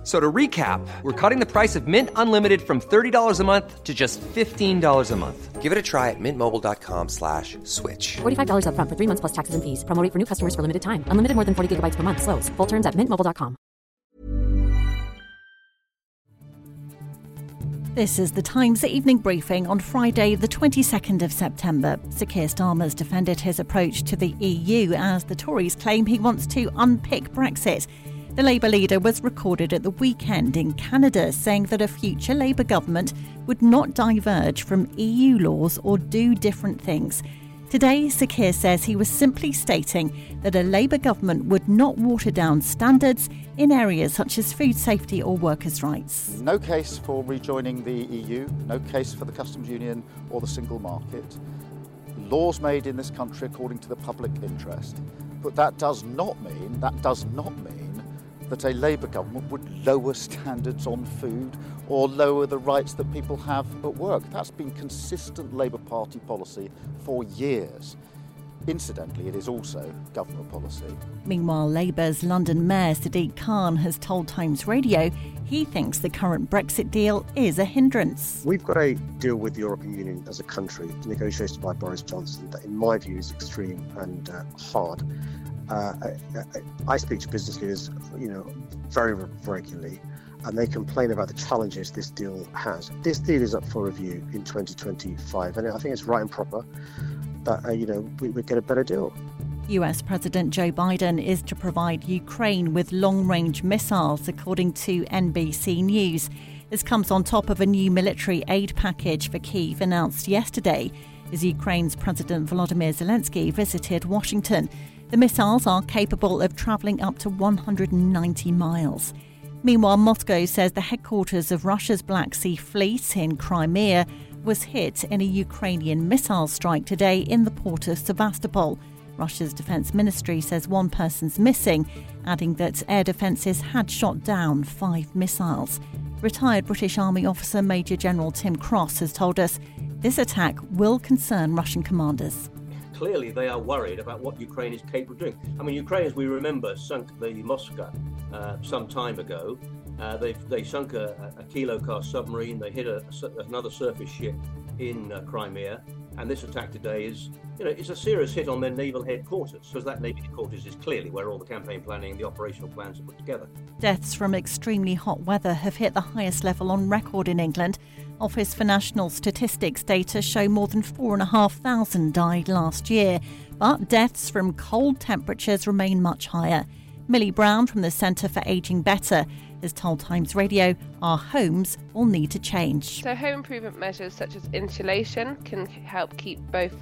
F- So to recap, we're cutting the price of Mint Unlimited from $30 a month to just $15 a month. Give it a try at mintmobile.com slash switch. $45 upfront for three months plus taxes and fees. Promo rate for new customers for limited time. Unlimited more than 40 gigabytes per month. Slows. Full terms at mintmobile.com. This is the Times evening briefing on Friday, the 22nd of September. Sir Keir Starmer's defended his approach to the EU as the Tories claim he wants to unpick Brexit. The Labour leader was recorded at the weekend in Canada saying that a future Labour government would not diverge from EU laws or do different things. Today, Sir Keir says he was simply stating that a Labour government would not water down standards in areas such as food safety or workers' rights. No case for rejoining the EU, no case for the customs union or the single market. Laws made in this country according to the public interest. But that does not mean, that does not mean that a Labour government would lower standards on food or lower the rights that people have at work. That's been consistent Labour Party policy for years. Incidentally, it is also government policy. Meanwhile, Labour's London Mayor Sadiq Khan has told Times Radio he thinks the current Brexit deal is a hindrance. We've got a deal with the European Union as a country, negotiated by Boris Johnson, that in my view is extreme and uh, hard. Uh, I, I, speak to business leaders, you know, very regularly, and they complain about the challenges this deal has. This deal is up for review in 2025, and I think it's right and proper that uh, you know we, we get a better deal. US President Joe Biden is to provide Ukraine with long range missiles, according to NBC News. This comes on top of a new military aid package for Kiev announced yesterday as Ukraine's President Volodymyr Zelensky visited Washington. The missiles are capable of travelling up to 190 miles. Meanwhile, Moscow says the headquarters of Russia's Black Sea Fleet in Crimea was hit in a Ukrainian missile strike today in the port of Sevastopol. Russia's defense ministry says one person's missing, adding that air defences had shot down five missiles. Retired British Army officer Major General Tim Cross has told us this attack will concern Russian commanders. Clearly, they are worried about what Ukraine is capable of doing. I mean, Ukraine, as we remember, sunk the Moskva uh, some time ago. Uh, they they sunk a, a kilo class submarine. They hit a, another surface ship in uh, Crimea, and this attack today is, you know, it's a serious hit on their naval headquarters, because that naval headquarters is clearly where all the campaign planning and the operational plans are put together. Deaths from extremely hot weather have hit the highest level on record in England. Office for National Statistics data show more than 4,500 died last year, but deaths from cold temperatures remain much higher. Millie Brown from the Centre for Ageing Better has told Times Radio our homes will need to change. So, home improvement measures such as insulation can help keep both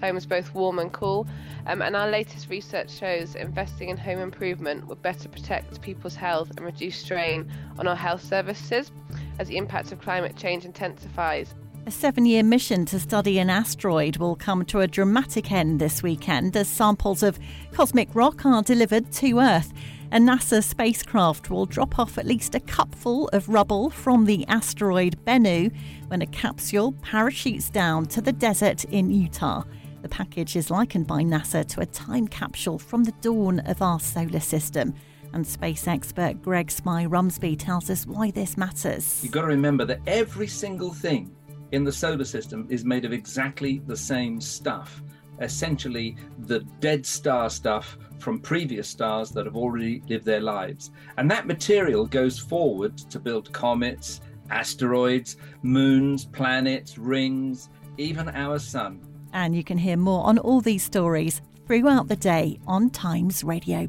homes both warm and cool. Um, and our latest research shows investing in home improvement will better protect people's health and reduce strain on our health services as the impact of climate change intensifies. A seven year mission to study an asteroid will come to a dramatic end this weekend as samples of cosmic rock are delivered to Earth. A NASA spacecraft will drop off at least a cupful of rubble from the asteroid Bennu when a capsule parachutes down to the desert in Utah. The package is likened by NASA to a time capsule from the dawn of our solar system. And space expert Greg Spy Rumsby tells us why this matters. You've got to remember that every single thing in the solar system is made of exactly the same stuff. Essentially, the dead star stuff from previous stars that have already lived their lives. And that material goes forward to build comets, asteroids, moons, planets, rings, even our sun. And you can hear more on all these stories throughout the day on Times Radio.